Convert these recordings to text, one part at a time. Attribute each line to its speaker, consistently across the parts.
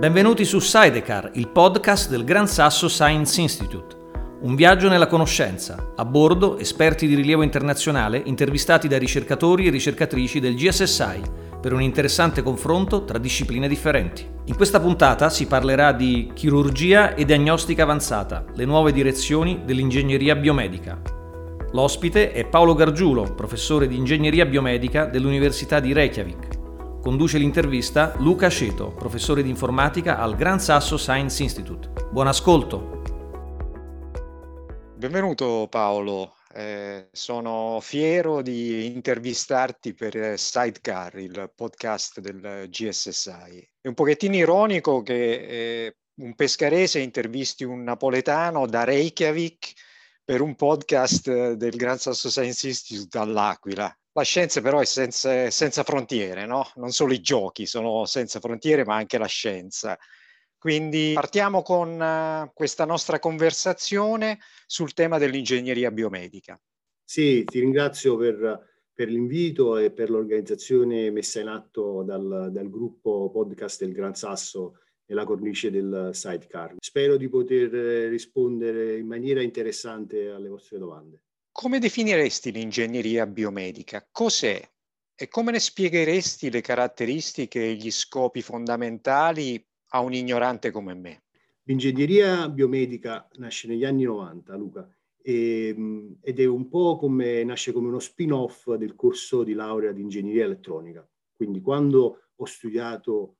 Speaker 1: Benvenuti su Sidecar, il podcast del Gran Sasso Science Institute. Un viaggio nella conoscenza. A bordo, esperti di rilievo internazionale intervistati da ricercatori e ricercatrici del GSSI per un interessante confronto tra discipline differenti. In questa puntata si parlerà di chirurgia e diagnostica avanzata, le nuove direzioni dell'ingegneria biomedica. L'ospite è Paolo Gargiulo, professore di ingegneria biomedica dell'Università di Reykjavik. Conduce l'intervista Luca Ceto, professore di informatica al Gran Sasso Science Institute. Buon ascolto.
Speaker 2: Benvenuto Paolo, eh, sono fiero di intervistarti per Sidecar, il podcast del GSSI. È un pochettino ironico che eh, un pescarese intervisti un napoletano da Reykjavik per un podcast del Gran Sasso Science Institute all'Aquila. La scienza però è senza, senza frontiere, no? Non solo i giochi sono senza frontiere, ma anche la scienza. Quindi partiamo con uh, questa nostra conversazione sul tema dell'ingegneria biomedica.
Speaker 3: Sì, ti ringrazio per, per l'invito e per l'organizzazione messa in atto dal, dal, gruppo podcast del Gran Sasso nella cornice del sidecar. Spero di poter rispondere in maniera interessante alle vostre domande.
Speaker 2: Come definiresti l'ingegneria biomedica? Cos'è? E come ne spiegheresti le caratteristiche e gli scopi fondamentali a un ignorante come me?
Speaker 3: L'ingegneria biomedica nasce negli anni 90, Luca, e, ehm, ed è un po' come nasce come uno spin-off del corso di laurea di ingegneria elettronica. Quindi quando ho studiato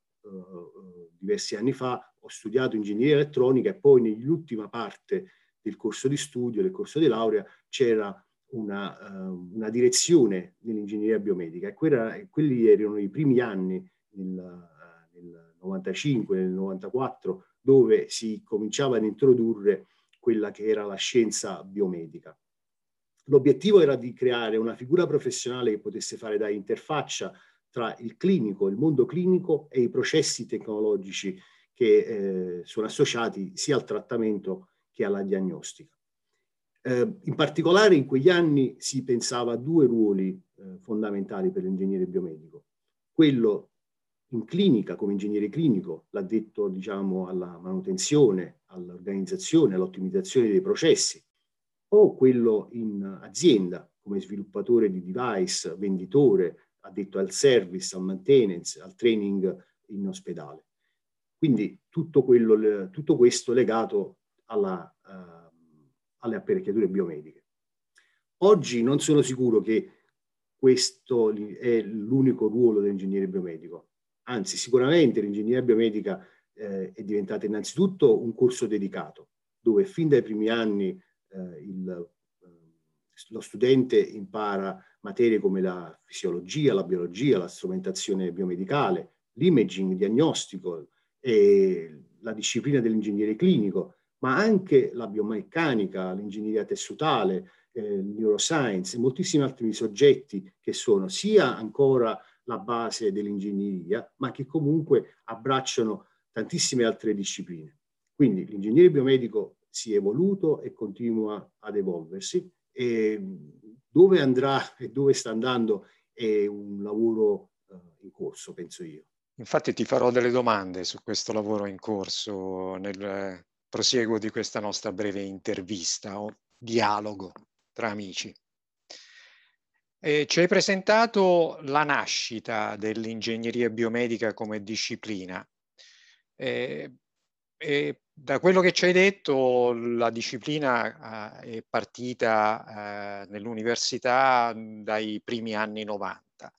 Speaker 3: diversi anni fa, ho studiato ingegneria elettronica e poi nell'ultima parte del corso di studio, del corso di laurea, c'era una, uh, una direzione nell'ingegneria biomedica e quella, quelli erano i primi anni nel, nel 95, nel 94, dove si cominciava ad introdurre quella che era la scienza biomedica. L'obiettivo era di creare una figura professionale che potesse fare da interfaccia tra il clinico, il mondo clinico e i processi tecnologici che eh, sono associati sia al trattamento che alla diagnostica. Eh, in particolare in quegli anni si pensava a due ruoli eh, fondamentali per l'ingegnere biomedico. Quello in clinica, come ingegnere clinico, l'addetto diciamo, alla manutenzione, all'organizzazione, all'ottimizzazione dei processi, o quello in azienda, come sviluppatore di device, venditore, addetto al service, al maintenance, al training in ospedale. Quindi tutto, quello, tutto questo legato alla, uh, alle apparecchiature biomediche. Oggi non sono sicuro che questo è l'unico ruolo dell'ingegnere biomedico, anzi sicuramente l'ingegneria biomedica eh, è diventata innanzitutto un corso dedicato, dove fin dai primi anni eh, il, eh, lo studente impara materie come la fisiologia, la biologia, la strumentazione biomedicale, l'imaging, diagnostico e la disciplina dell'ingegnere clinico, ma anche la biomeccanica, l'ingegneria tessutale, eh, neuroscience moltissimi altri soggetti che sono sia ancora la base dell'ingegneria, ma che comunque abbracciano tantissime altre discipline. Quindi l'ingegnere biomedico si è evoluto e continua ad evolversi e dove andrà e dove sta andando è un lavoro uh, in corso, penso io.
Speaker 2: Infatti ti farò delle domande su questo lavoro in corso nel prosieguo di questa nostra breve intervista o dialogo tra amici. E ci hai presentato la nascita dell'ingegneria biomedica come disciplina. E, e da quello che ci hai detto, la disciplina uh, è partita uh, nell'università dai primi anni 90.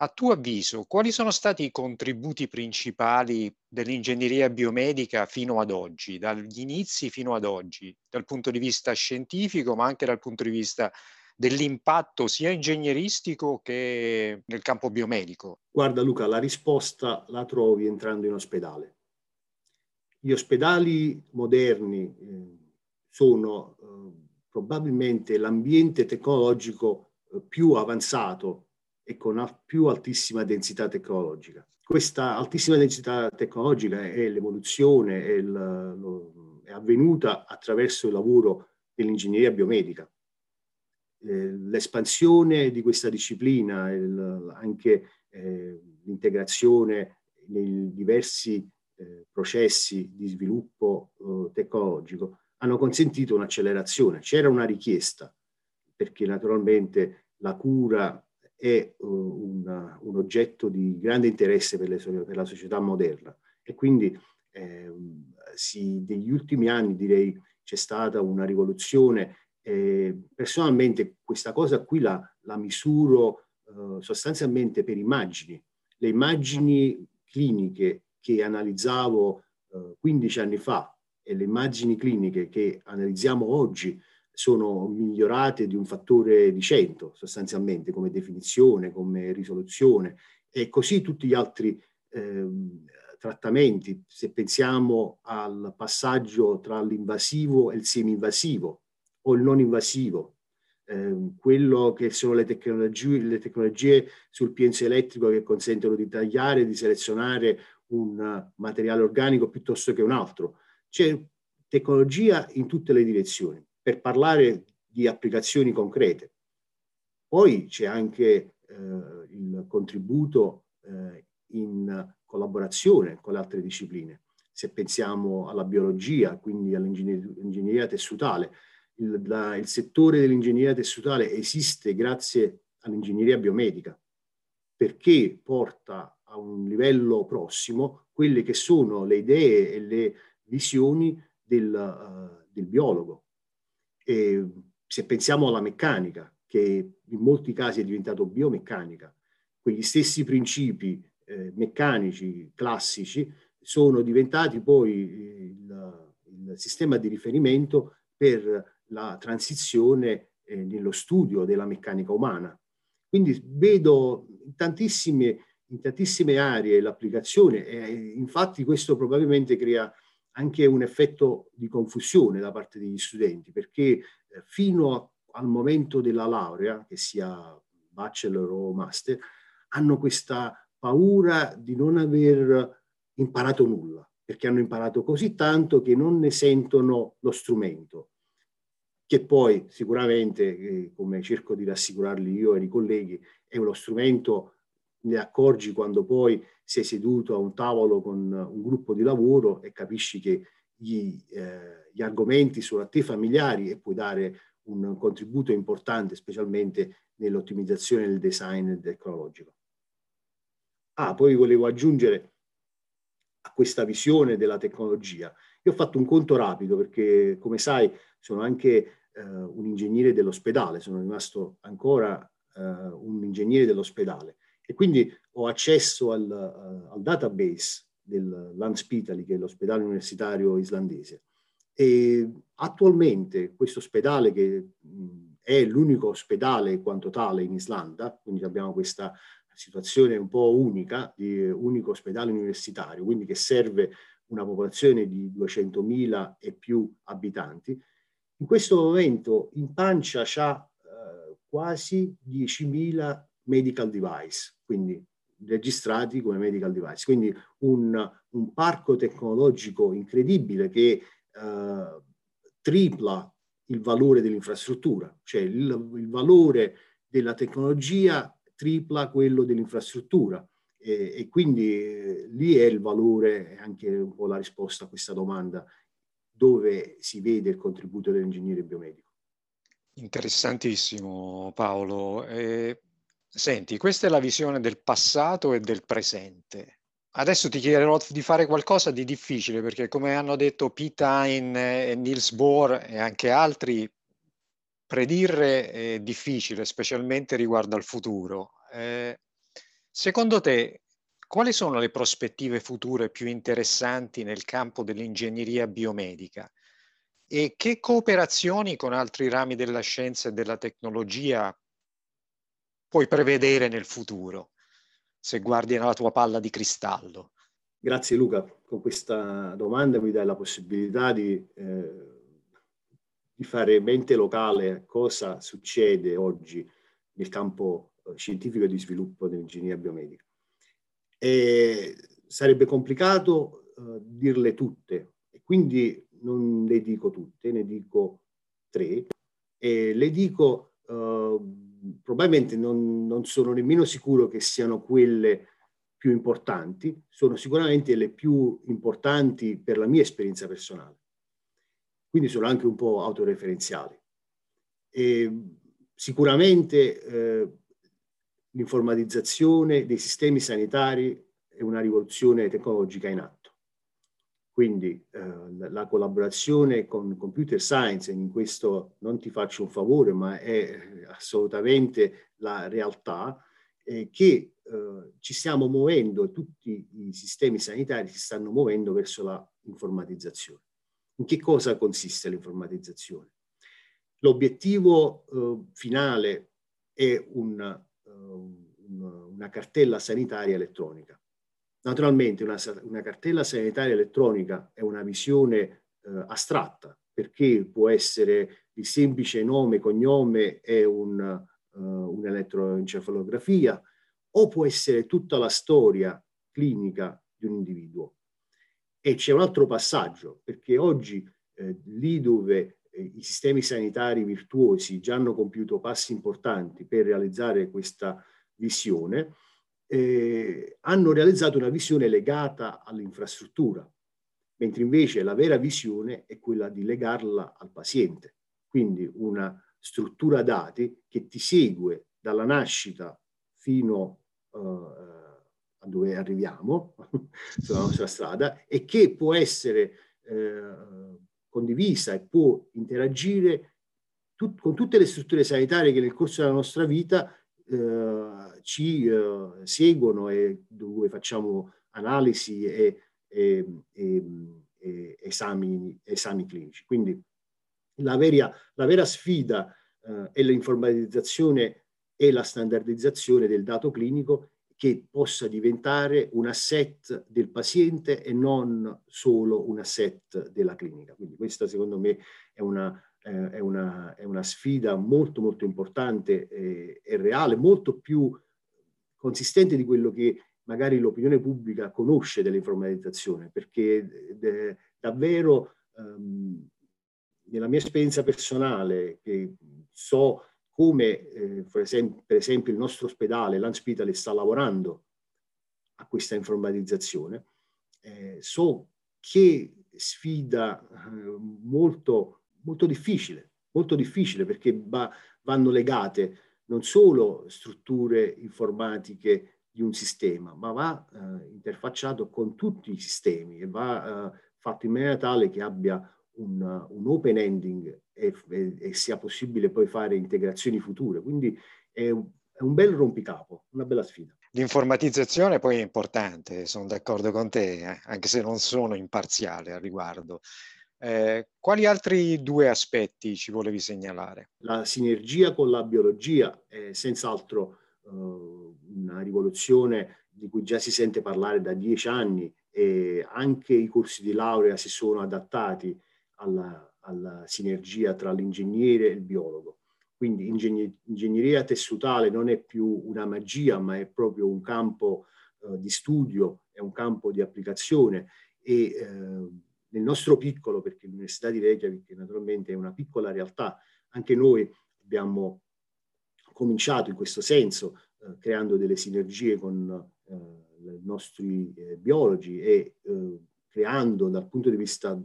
Speaker 2: A tuo avviso, quali sono stati i contributi principali dell'ingegneria biomedica fino ad oggi, dagli inizi fino ad oggi, dal punto di vista scientifico, ma anche dal punto di vista dell'impatto sia ingegneristico che nel campo biomedico?
Speaker 3: Guarda Luca, la risposta la trovi entrando in ospedale. Gli ospedali moderni eh, sono eh, probabilmente l'ambiente tecnologico eh, più avanzato e con più altissima densità tecnologica. Questa altissima densità tecnologica è l'evoluzione, è, è avvenuta attraverso il lavoro dell'ingegneria biomedica. l'espansione di questa disciplina, anche l'integrazione nei diversi eh, processi di sviluppo eh, tecnologico hanno consentito un'accelerazione. C'era una richiesta, perché naturalmente la cura è uh, un, un, oggetto di grande interesse per, le, per la società moderna e quindi eh, sì, negli ultimi anni direi c'è stata una rivoluzione. Eh, personalmente questa cosa qui la, la misuro eh, sostanzialmente per immagini. Le immagini cliniche che analizzavo 15 eh, anni fa e le immagini cliniche che analizziamo oggi sono migliorate di un fattore di 100 sostanzialmente come definizione, come risoluzione e così tutti gli altri eh, trattamenti, se pensiamo al passaggio tra l'invasivo e il semi-invasivo o il non invasivo, eh, quello che sono le tecnologie, le tecnologie sul pienso elettrico che consentono di tagliare, di selezionare un materiale organico piuttosto che un altro. C'è tecnologia in tutte le direzioni per parlare di applicazioni concrete. Poi c'è anche eh, il contributo eh, in collaborazione con le altre discipline. Se pensiamo alla biologia, quindi all'ingegneria tessutale, il, la, il settore dell'ingegneria tessutale esiste grazie all'ingegneria biomedica, perché porta a un livello prossimo quelle che sono le idee e le visioni del, uh, del biologo. E se pensiamo alla meccanica, che in molti casi è diventato biomeccanica, quegli stessi principi eh, meccanici classici sono diventati poi il, il, sistema di riferimento per la transizione eh, nello studio della meccanica umana. Quindi vedo tantissime, in tantissime aree l'applicazione e infatti questo probabilmente crea anche un effetto di confusione da parte degli studenti perché eh, fino a, al momento della laurea, che sia bachelor o master, hanno questa paura di non aver imparato nulla, perché hanno imparato così tanto che non ne sentono lo strumento, che poi sicuramente, eh, come cerco di rassicurarli io e i colleghi, è uno strumento, ne accorgi quando poi sei seduto a un tavolo con un gruppo di lavoro e capisci che gli, eh, gli argomenti sono a te familiari e puoi dare un contributo importante, specialmente nell'ottimizzazione del design tecnologico. Ah, poi volevo aggiungere a questa visione della tecnologia. Io ho fatto un conto rapido perché, come sai, sono anche eh, un ingegnere dell'ospedale, sono rimasto ancora eh, un ingegnere dell'ospedale e quindi ho accesso al, uh, al database del Landspitali, che è l'ospedale universitario islandese. E attualmente questo ospedale, che è l'unico ospedale quanto tale in Islanda, quindi abbiamo questa situazione un po' unica di unico ospedale universitario, quindi che serve una popolazione di 200.000 e più abitanti, in questo momento in pancia c'ha eh, quasi 10.000 medical device, quindi registrati come medical device, quindi un, un parco tecnologico incredibile che eh, tripla il valore dell'infrastruttura, cioè il, il valore della tecnologia tripla quello dell'infrastruttura. E, e, quindi eh, lì è il valore, anche un po' la risposta a questa domanda, dove si vede il contributo dell'ingegnere biomedico.
Speaker 2: Interessantissimo Paolo. Eh, senti, questa è la visione del passato e del presente. Adesso ti chiederò di fare qualcosa di difficile perché come hanno detto Pete Hine e Niels Bohr e anche altri, predire è difficile, specialmente riguardo al futuro. Eh, secondo te, quali sono le prospettive future più interessanti nel campo dell'ingegneria biomedica? E che cooperazioni con altri rami della scienza e della tecnologia puoi prevedere nel futuro, se guardi nella tua palla di cristallo?
Speaker 3: Grazie Luca, con questa domanda mi dai la possibilità di eh, di fare mente locale cosa succede oggi nel campo eh, scientifico e di sviluppo dell'ingegneria biomedica. E sarebbe complicato uh, dirle tutte e quindi non le dico tutte, ne dico tre e le dico uh, probabilmente non, non sono nemmeno sicuro che siano quelle più importanti, sono sicuramente le più importanti per la mia esperienza personale. Quindi sono anche un po' autoreferenziali. E sicuramente eh, l'informatizzazione dei sistemi sanitari è una rivoluzione tecnologica in atto. Quindi eh, la collaborazione con computer science, in questo non ti faccio un favore, ma è eh, assolutamente la realtà, eh, che eh, ci stiamo muovendo, tutti i sistemi sanitari si stanno muovendo verso la informatizzazione. In che cosa consiste l'informatizzazione? L'obiettivo eh, finale è un, una cartella sanitaria elettronica Naturalmente una, una, cartella sanitaria elettronica è una visione eh, astratta perché può essere il semplice nome, cognome e un, uh, un'elettroencefalografia o può essere tutta la storia clinica di un individuo. E c'è un altro passaggio, perché oggi eh, lì dove eh, i sistemi sanitari virtuosi già hanno compiuto passi importanti per realizzare questa visione, eh, hanno realizzato una visione legata all'infrastruttura, mentre invece la vera visione è quella di legarla al paziente. Quindi una struttura dati che ti segue dalla nascita fino uh, a dove arriviamo sulla nostra strada e che può essere eh, condivisa e può interagire tut- con tutte le strutture sanitarie che nel corso della nostra vita ci eh, seguono e dove facciamo analisi e, e, e, e esami, esami, clinici. Quindi la vera, la vera sfida eh, è l'informatizzazione e la standardizzazione del dato clinico che possa diventare un asset del paziente e non solo un asset della clinica. Quindi questa secondo me è una, eh, è, una, è, una, sfida molto molto importante e, e, reale, molto più consistente di quello che magari l'opinione pubblica conosce dell'informatizzazione, perché de, davvero ehm, nella mia esperienza personale, che so come eh, per, esempio, per, esempio, il nostro ospedale, l'Anspitale, sta lavorando a questa informatizzazione, eh, so che sfida eh, molto molto difficile, molto difficile perché va, vanno legate non solo strutture informatiche di un sistema, ma va eh, interfacciato con tutti i sistemi e va eh, fatto in maniera tale che abbia un, un open ending e, e, e, sia possibile poi fare integrazioni future. Quindi è un, è un bel rompicapo, una bella sfida.
Speaker 2: L'informatizzazione poi è importante, sono d'accordo con te, eh, anche se non sono imparziale al riguardo. Eh, quali altri due aspetti ci volevi segnalare?
Speaker 3: La sinergia con la biologia è senz'altro eh, una rivoluzione di cui già si sente parlare da dieci anni e anche i corsi di laurea si sono adattati alla, alla sinergia tra l'ingegnere e il biologo. Quindi ingegneria tessutale non è più una magia, ma è proprio un campo eh, di studio, è un campo di applicazione e eh, nel nostro piccolo, perché l'Università di Reykjavik naturalmente è una piccola realtà, anche noi abbiamo cominciato in questo senso, eh, creando delle sinergie con eh, i nostri eh, biologi e eh, creando dal punto di vista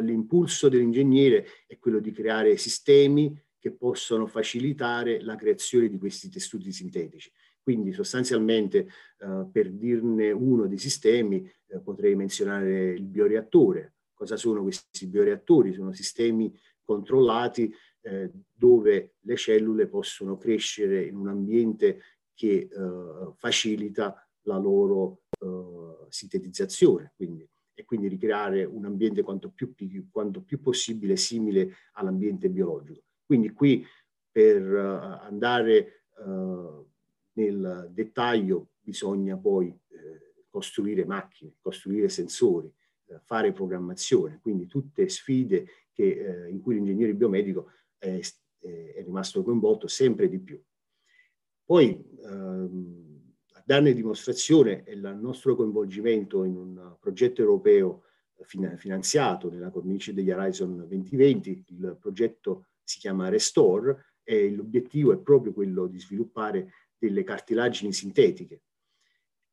Speaker 3: l'impulso dell'ingegnere è quello di creare sistemi che possono facilitare la creazione di questi tessuti sintetici. Quindi sostanzialmente, eh, per dirne uno dei sistemi, eh, potrei menzionare il bioreattore. Cosa sono questi bioreattori? Sono sistemi controllati eh, dove le cellule possono crescere in un ambiente che eh, facilita la loro eh, sintetizzazione. Quindi, e quindi ricreare un ambiente quanto più, quanto più possibile simile all'ambiente biologico. Quindi qui per uh, andare nel dettaglio bisogna poi eh, costruire macchine, costruire sensori, eh, fare programmazione, quindi tutte sfide che, eh, in cui l'ingegnere biomedico è, è, rimasto coinvolto sempre di più. Poi ehm, a darne dimostrazione è il nostro coinvolgimento in un progetto europeo finanziato nella cornice degli Horizon 2020, il progetto si chiama Restore e l'obiettivo è proprio quello di sviluppare delle cartilagini sintetiche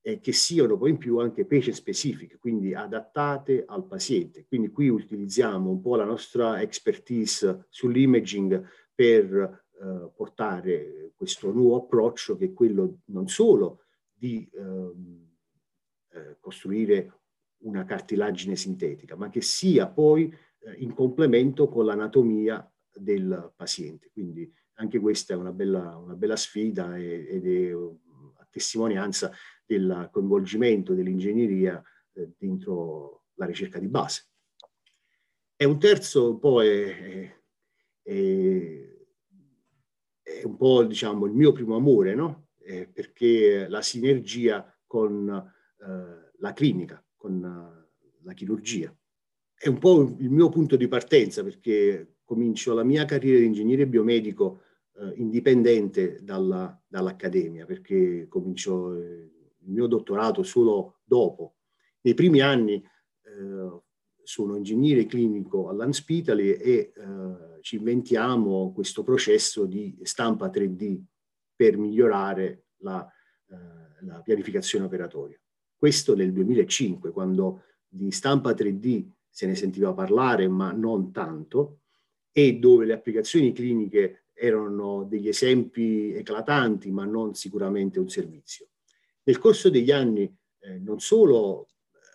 Speaker 3: eh, che siano poi in più anche patient specifiche, quindi adattate al paziente. Quindi qui utilizziamo un po' la nostra expertise sull'imaging per eh, portare questo nuovo approccio che è quello non solo di ehm, eh, costruire una cartilagine sintetica, ma che sia poi eh, in complemento con l'anatomia del paziente. Quindi anche questa è una bella, una bella sfida ed è a testimonianza del coinvolgimento dell'ingegneria eh, dentro la ricerca di base. E un terzo poi è, è, è un po' diciamo, il mio primo amore, no? Eh, perché la sinergia con eh, la clinica, con uh, la chirurgia. È un po' il mio punto di partenza perché comincio la mia carriera di ingegnere biomedico eh, indipendente dalla, dall'accademia, perché comincio eh, il mio dottorato solo dopo. Nei primi anni eh, sono ingegnere clinico all'Anspitali e eh, ci inventiamo questo processo di stampa 3D per migliorare la, eh, la pianificazione operatoria. Questo nel 2005, quando di stampa 3D se ne sentiva parlare, ma non tanto, e dove le applicazioni cliniche erano degli esempi eclatanti, ma non sicuramente un servizio. Nel corso degli anni eh, non solo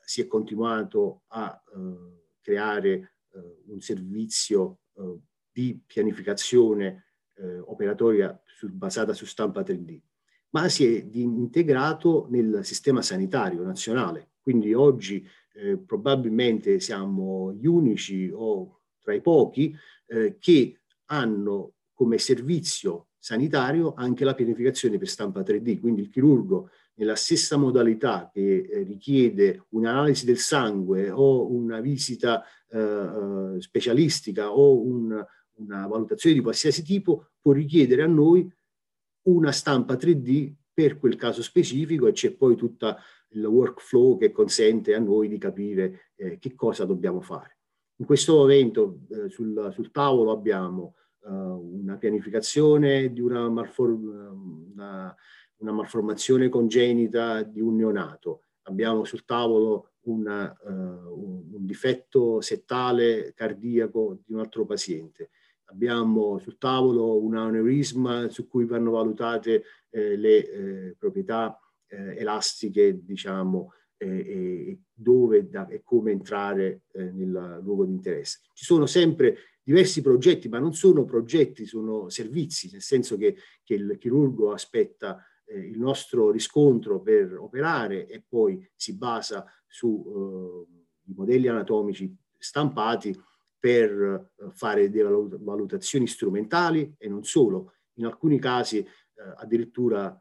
Speaker 3: si è continuato a eh, creare eh, un servizio eh, di pianificazione eh, operatoria su, basata su stampa 3D, ma si è integrato nel sistema sanitario nazionale. Quindi oggi eh, probabilmente siamo gli unici o tra i pochi eh, che hanno come servizio sanitario anche la pianificazione per stampa 3D, quindi il chirurgo nella stessa modalità che eh, richiede un'analisi del sangue o una visita eh, eh, specialistica o un, una valutazione di qualsiasi tipo, può richiedere a noi una stampa 3D per quel caso specifico e c'è poi tutto il workflow che consente a noi di capire eh, che cosa dobbiamo fare. In questo momento eh, sul, sul, tavolo abbiamo uh, una pianificazione di una, malform- una, una, malformazione congenita di un neonato, abbiamo sul tavolo una, un, un difetto settale cardiaco di un altro paziente, abbiamo sul tavolo un aneurisma su cui vanno valutate eh, le eh, proprietà eh, elastiche, diciamo, e dove e come entrare eh, nel luogo di interesse. Ci sono sempre diversi progetti, ma non sono progetti, sono servizi, nel senso che, che il chirurgo aspetta eh, il nostro riscontro per operare e poi si basa sui eh, modelli anatomici stampati per eh, fare delle valutazioni strumentali e non solo. In alcuni casi eh, addirittura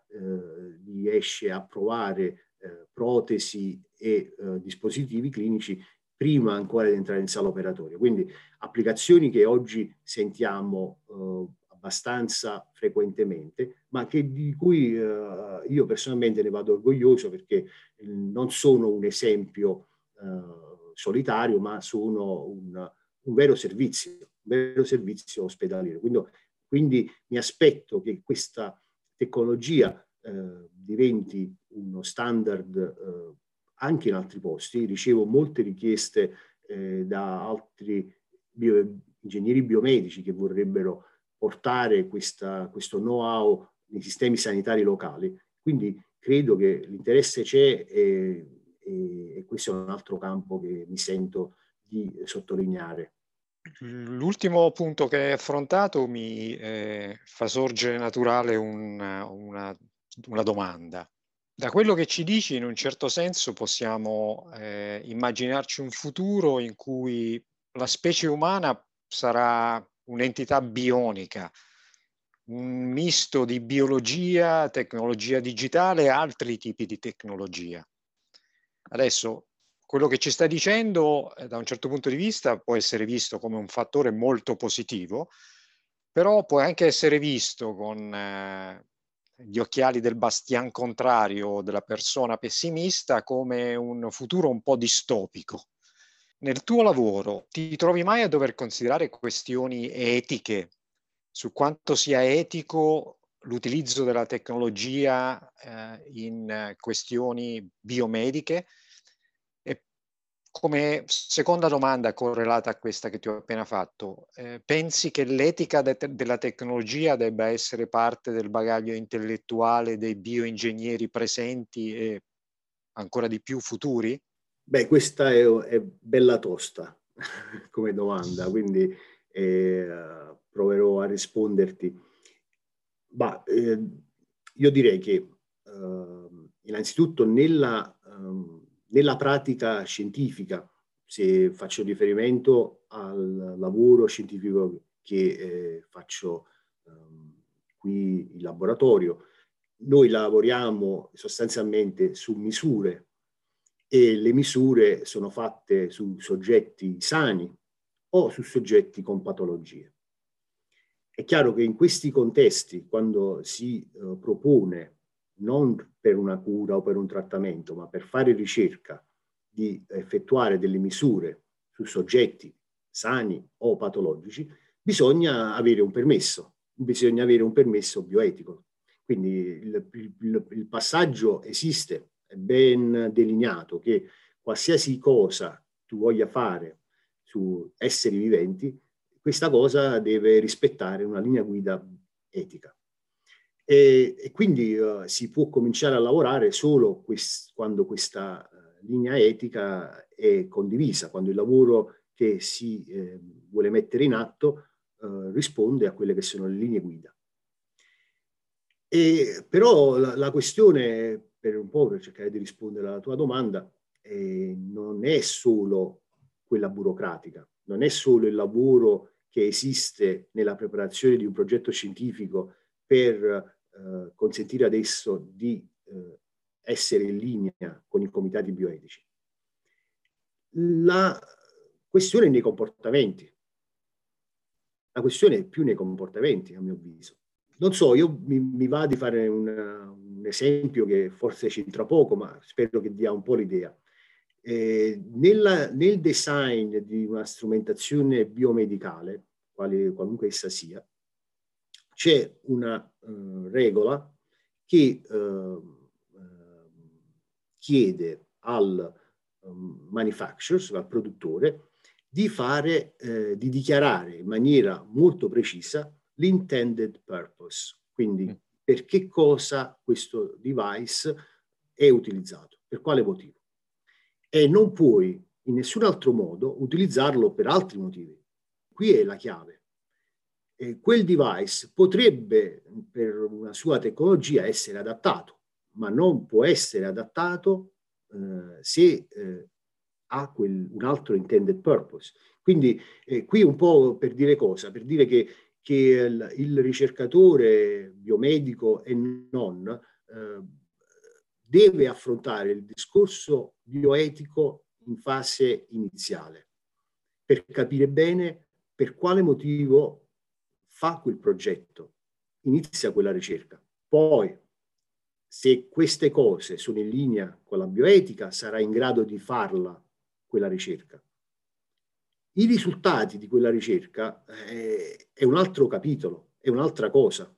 Speaker 3: riesce a provare eh, protesi e eh, dispositivi clinici prima ancora di entrare in sala operatoria. Quindi applicazioni che oggi sentiamo eh, abbastanza frequentemente, ma che, di cui eh, io personalmente ne vado orgoglioso perché non sono un esempio eh, solitario, ma sono un, un vero servizio, un vero servizio ospedaliero. Quindi, quindi mi aspetto che questa tecnologia eh, diventi uno standard eh, anche in altri posti. Ricevo molte richieste eh, da altri bio, ingegneri biomedici che vorrebbero portare questa, questo know-how nei sistemi sanitari locali. Quindi credo che l'interesse c'è e, e, e questo è un altro campo che mi sento di sottolineare.
Speaker 2: L'ultimo punto che hai affrontato mi eh, fa sorgere naturale una, una, una, domanda. Da quello che ci dici, in un certo senso possiamo eh, immaginarci un futuro in cui la specie umana sarà un'entità bionica, un misto di biologia, tecnologia digitale e altri tipi di tecnologia. Adesso quello che ci stai dicendo eh, da un certo punto di vista può essere visto come un fattore molto positivo, però può anche essere visto con eh, gli occhiali del bastian contrario della persona pessimista come un futuro un po' distopico. Nel tuo lavoro ti trovi mai a dover considerare questioni etiche su quanto sia etico l'utilizzo della tecnologia eh, in questioni biomediche. Come seconda domanda correlata a questa che ti ho appena fatto, eh, pensi che l'etica de- della tecnologia debba essere parte del bagaglio intellettuale dei bioingegneri presenti e ancora di più futuri?
Speaker 3: Beh, questa è, è bella tosta come domanda, quindi eh, proverò a risponderti. Ma eh, io direi che eh, innanzitutto nella, ehm, nella pratica scientifica, se faccio riferimento al lavoro scientifico che eh, faccio ehm, qui in laboratorio, noi lavoriamo sostanzialmente su misure e le misure sono fatte su soggetti sani o su soggetti con patologie. È chiaro che in questi contesti, quando si eh, propone non per una cura o per un trattamento, ma per fare ricerca di effettuare delle misure su soggetti sani o patologici, bisogna avere un permesso, bisogna avere un permesso bioetico. Quindi il, il, il passaggio esiste, è ben delineato che qualsiasi cosa tu voglia fare su esseri viventi, questa cosa deve rispettare una linea guida etica. E, e quindi uh, si può cominciare a lavorare solo quest- quando questa uh, linea etica è condivisa, quando il lavoro che si eh, vuole mettere in atto uh, risponde a quelle che sono le linee guida. E, però la, la, questione, per un po' per cercare di rispondere alla tua domanda, eh, non è solo quella burocratica, non è solo il lavoro che esiste nella preparazione di un progetto scientifico per eh, consentire ad esso di eh, essere in linea con i comitati bioetici. La questione nei comportamenti. La questione è più nei comportamenti, a mio avviso non so, io mi, mi va di fare una, un esempio che forse c'entra poco, ma spero che dia un po' l'idea. Eh, nella, nel design di una strumentazione biomedicale, quale, qualunque essa sia, c'è una uh, regola che uh, chiede al um, manufacturer, al produttore, di fare, eh, di dichiarare in maniera molto precisa l'intended purpose, quindi mm. per che cosa questo device è utilizzato, per quale motivo. E non puoi in nessun altro modo utilizzarlo per altri motivi. Qui è la chiave. E quel device potrebbe per una sua tecnologia essere adattato, ma non può essere adattato eh, se eh, ha quel, un altro intended purpose. Quindi eh, qui un po' per dire cosa? Per dire che che il, il ricercatore biomedico e non eh, deve affrontare il discorso bioetico in fase iniziale per capire bene per quale motivo fa quel progetto, inizia quella ricerca. Poi, se queste cose sono in linea con la bioetica, sarà in grado di farla quella ricerca. I risultati di quella ricerca eh, è un altro capitolo, è un'altra cosa.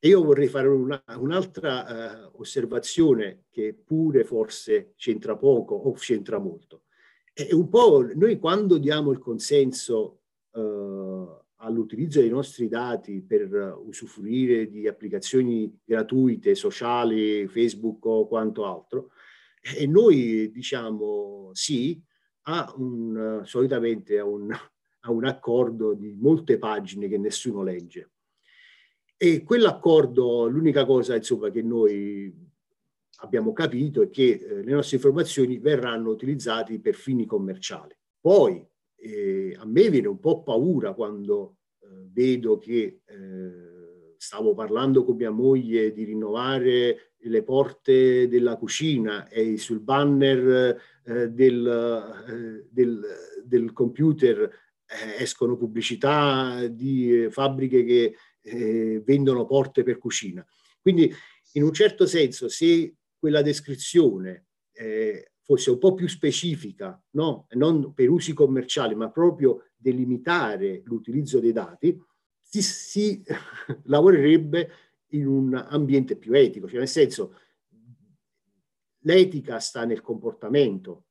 Speaker 3: E io vorrei fare una, un'altra uh, osservazione che pure forse c'entra poco o c'entra molto. È un po' noi quando diamo il consenso uh, all'utilizzo dei nostri dati per usufruire di applicazioni gratuite, sociali, Facebook o quanto altro, e noi diciamo sì, ha un, solitamente ha un, ha un accordo di molte pagine che nessuno legge. E quell'accordo, l'unica cosa insomma, che noi abbiamo capito è che eh, le nostre informazioni verranno utilizzate per fini commerciali. Poi eh, a me viene un po' paura quando eh, vedo che eh, stavo parlando con mia moglie di rinnovare le porte della cucina e sul banner eh, del, eh, del, del, computer eh, escono pubblicità di fabbriche che eh, vendono porte per cucina. Quindi in un certo senso se quella descrizione fosse un po' più specifica, no? non per usi commerciali, ma proprio delimitare l'utilizzo dei dati, si, si lavorerebbe in un ambiente più etico, cioè nel senso l'etica sta nel comportamento,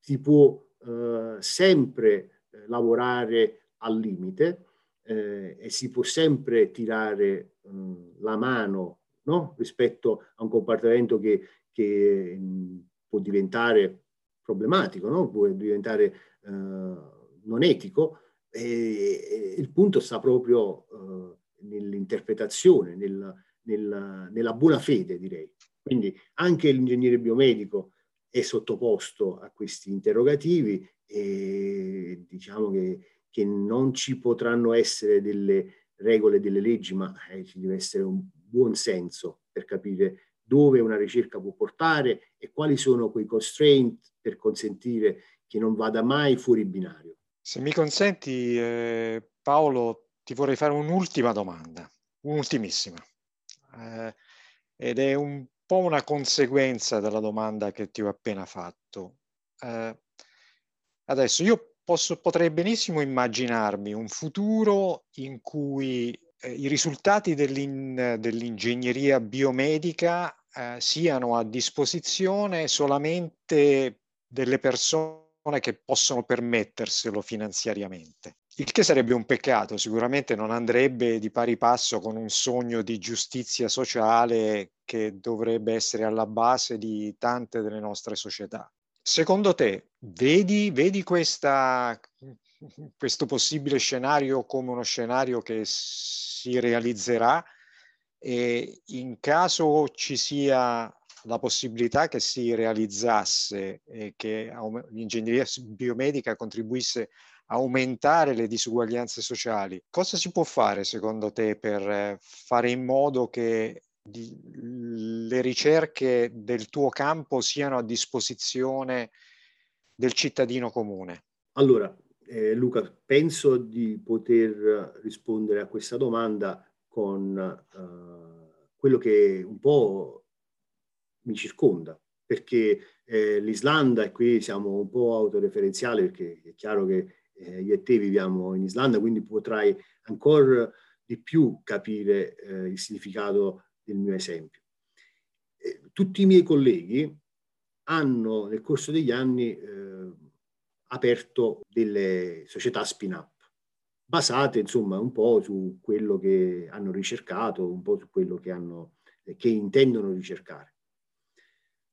Speaker 3: si può eh, sempre eh, lavorare al limite eh, e si può sempre tirare mh, mm, la mano no? rispetto a un comportamento che, che mh, mm, può diventare problematico, no? può diventare eh, non etico. E, e il punto sta proprio eh, nell'interpretazione, nel, nel, nella buona fede, direi. Quindi anche l'ingegnere biomedico è sottoposto a questi interrogativi e diciamo che, che non ci potranno essere delle regole, delle leggi, ma eh, ci deve essere un buon senso per capire dove una ricerca può portare e quali sono quei constraint per consentire che non vada mai fuori binario.
Speaker 2: Se mi consenti, eh, Paolo, ti vorrei fare un'ultima domanda, un'ultimissima, eh, ed è un po' una conseguenza della domanda che ti ho appena fatto. Eh, adesso io posso, potrei benissimo immaginarmi un futuro in cui eh, i risultati dell'in, dell'ingegneria biomedica eh, siano a disposizione solamente delle persone che possono permetterselo finanziariamente. Il che sarebbe un peccato, sicuramente non andrebbe di pari passo con un sogno di giustizia sociale che dovrebbe essere alla base di tante delle nostre società. Secondo te, vedi, vedi questa, questo possibile scenario come uno scenario che si realizzerà e in caso ci sia la possibilità che si realizzasse e che l'ingegneria biomedica contribuisse aumentare le disuguaglianze sociali. Cosa si può fare secondo te per eh, fare in modo che le ricerche del tuo campo siano a disposizione del cittadino comune?
Speaker 3: Allora, eh, Luca, penso di poter rispondere a questa domanda con eh, quello che un po' mi circonda, perché eh, l'Islanda, e qui siamo un po' autoreferenziali perché è chiaro che eh, io e te viviamo in Islanda, quindi potrai ancora di più capire eh, il significato del mio esempio. Tutti i miei colleghi hanno nel corso degli anni eh, aperto delle società spin-up basate insomma un po' su quello che hanno ricercato, un po' su quello che, hanno, che intendono ricercare.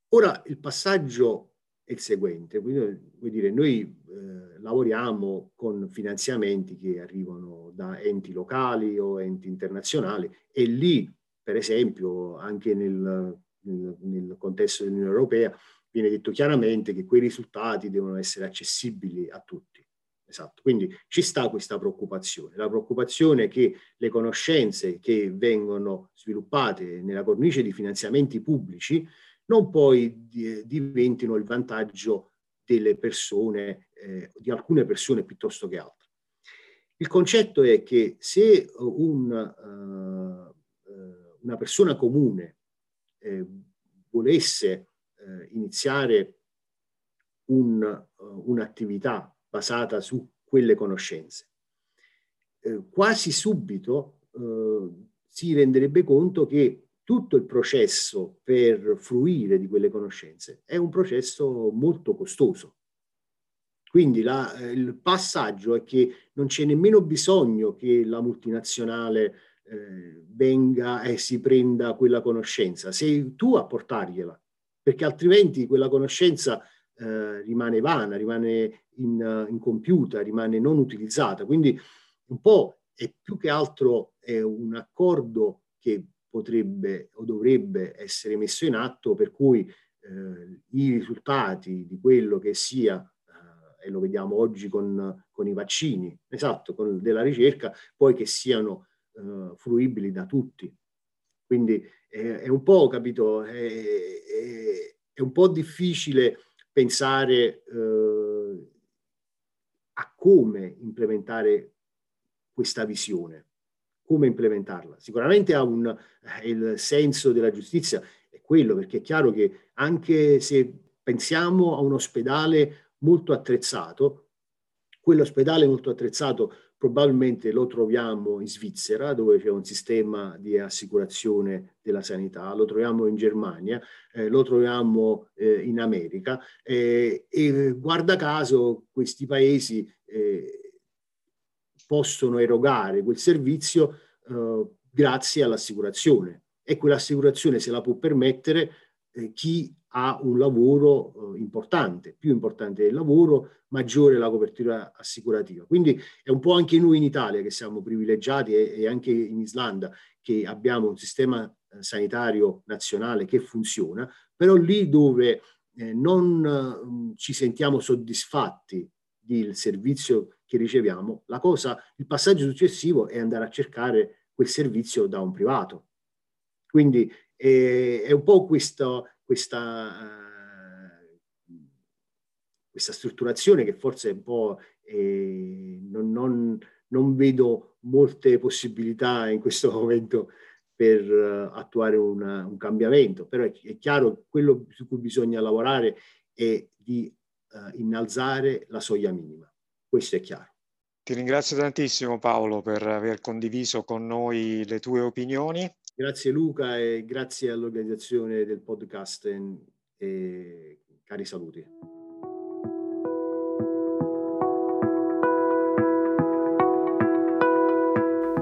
Speaker 3: Ora il passaggio è il seguente, quindi vuol dire noi eh, lavoriamo con finanziamenti che arrivano da enti locali o enti internazionali e lì per esempio anche nel, nel, nel contesto dell'Unione Europea viene detto chiaramente che quei risultati devono essere accessibili a tutti. Esatto, quindi ci sta questa preoccupazione. La preoccupazione che le conoscenze che vengono sviluppate nella cornice di finanziamenti pubblici non poi diventino il vantaggio delle persone, eh, di alcune persone piuttosto che altre. Il concetto è che se un, uh, una persona comune eh, volesse eh, iniziare un, uh, un'attività basata su quelle conoscenze, eh, quasi subito si renderebbe conto che tutto il processo per fruire di quelle conoscenze è un processo molto costoso. Quindi la, il passaggio è che non c'è nemmeno bisogno che la multinazionale eh, venga e si prenda quella conoscenza, sei tu a portargliela, perché altrimenti quella conoscenza eh, rimane vana, rimane in, incompiuta, rimane non utilizzata. Quindi un po' è più che altro un accordo che potrebbe o dovrebbe essere messo in atto per cui eh, i risultati di quello che sia, eh, e lo vediamo oggi con, con i vaccini, esatto, con della ricerca, poi che siano eh, fruibili da tutti. Quindi è un po', capito, è, è, è un po' difficile pensare eh, a come implementare questa visione come implementarla. Sicuramente ha un, eh, il senso della giustizia è quello, perché è chiaro che anche se pensiamo a un ospedale molto attrezzato, quell'ospedale molto attrezzato probabilmente lo troviamo in Svizzera, dove c'è un sistema di assicurazione della sanità, lo troviamo in Germania, eh, lo troviamo eh, in America eh, e guarda caso questi paesi eh, possono erogare quel servizio eh, grazie all'assicurazione. E quell'assicurazione se la può permettere eh, chi ha un lavoro eh, importante, più importante del lavoro, maggiore la copertura assicurativa. Quindi è un po' anche noi in Italia che siamo privilegiati e, anche in Islanda che abbiamo un sistema eh, sanitario nazionale che funziona, però lì dove eh, non eh, ci sentiamo soddisfatti del servizio che riceviamo, la cosa, il passaggio successivo è andare a cercare quel servizio da un privato. Quindi è un po' questo, questa, uh, questa strutturazione che forse è un po' eh, non, non, non, vedo molte possibilità in questo momento per uh, attuare una, un cambiamento, però è, è, chiaro quello su cui bisogna lavorare è di innalzare la soglia minima, questo è chiaro.
Speaker 2: Ti ringrazio tantissimo Paolo per aver condiviso con noi le tue opinioni
Speaker 3: Grazie Luca e grazie all'organizzazione del podcast e cari saluti.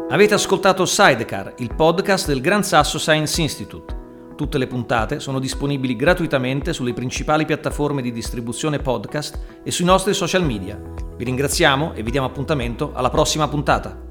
Speaker 1: Avete ascoltato Sidecar, il podcast del Gran Sasso Science Institute. Tutte le puntate sono disponibili gratuitamente sulle principali piattaforme di distribuzione podcast e sui nostri social media. Vi ringraziamo e vi diamo appuntamento alla prossima puntata.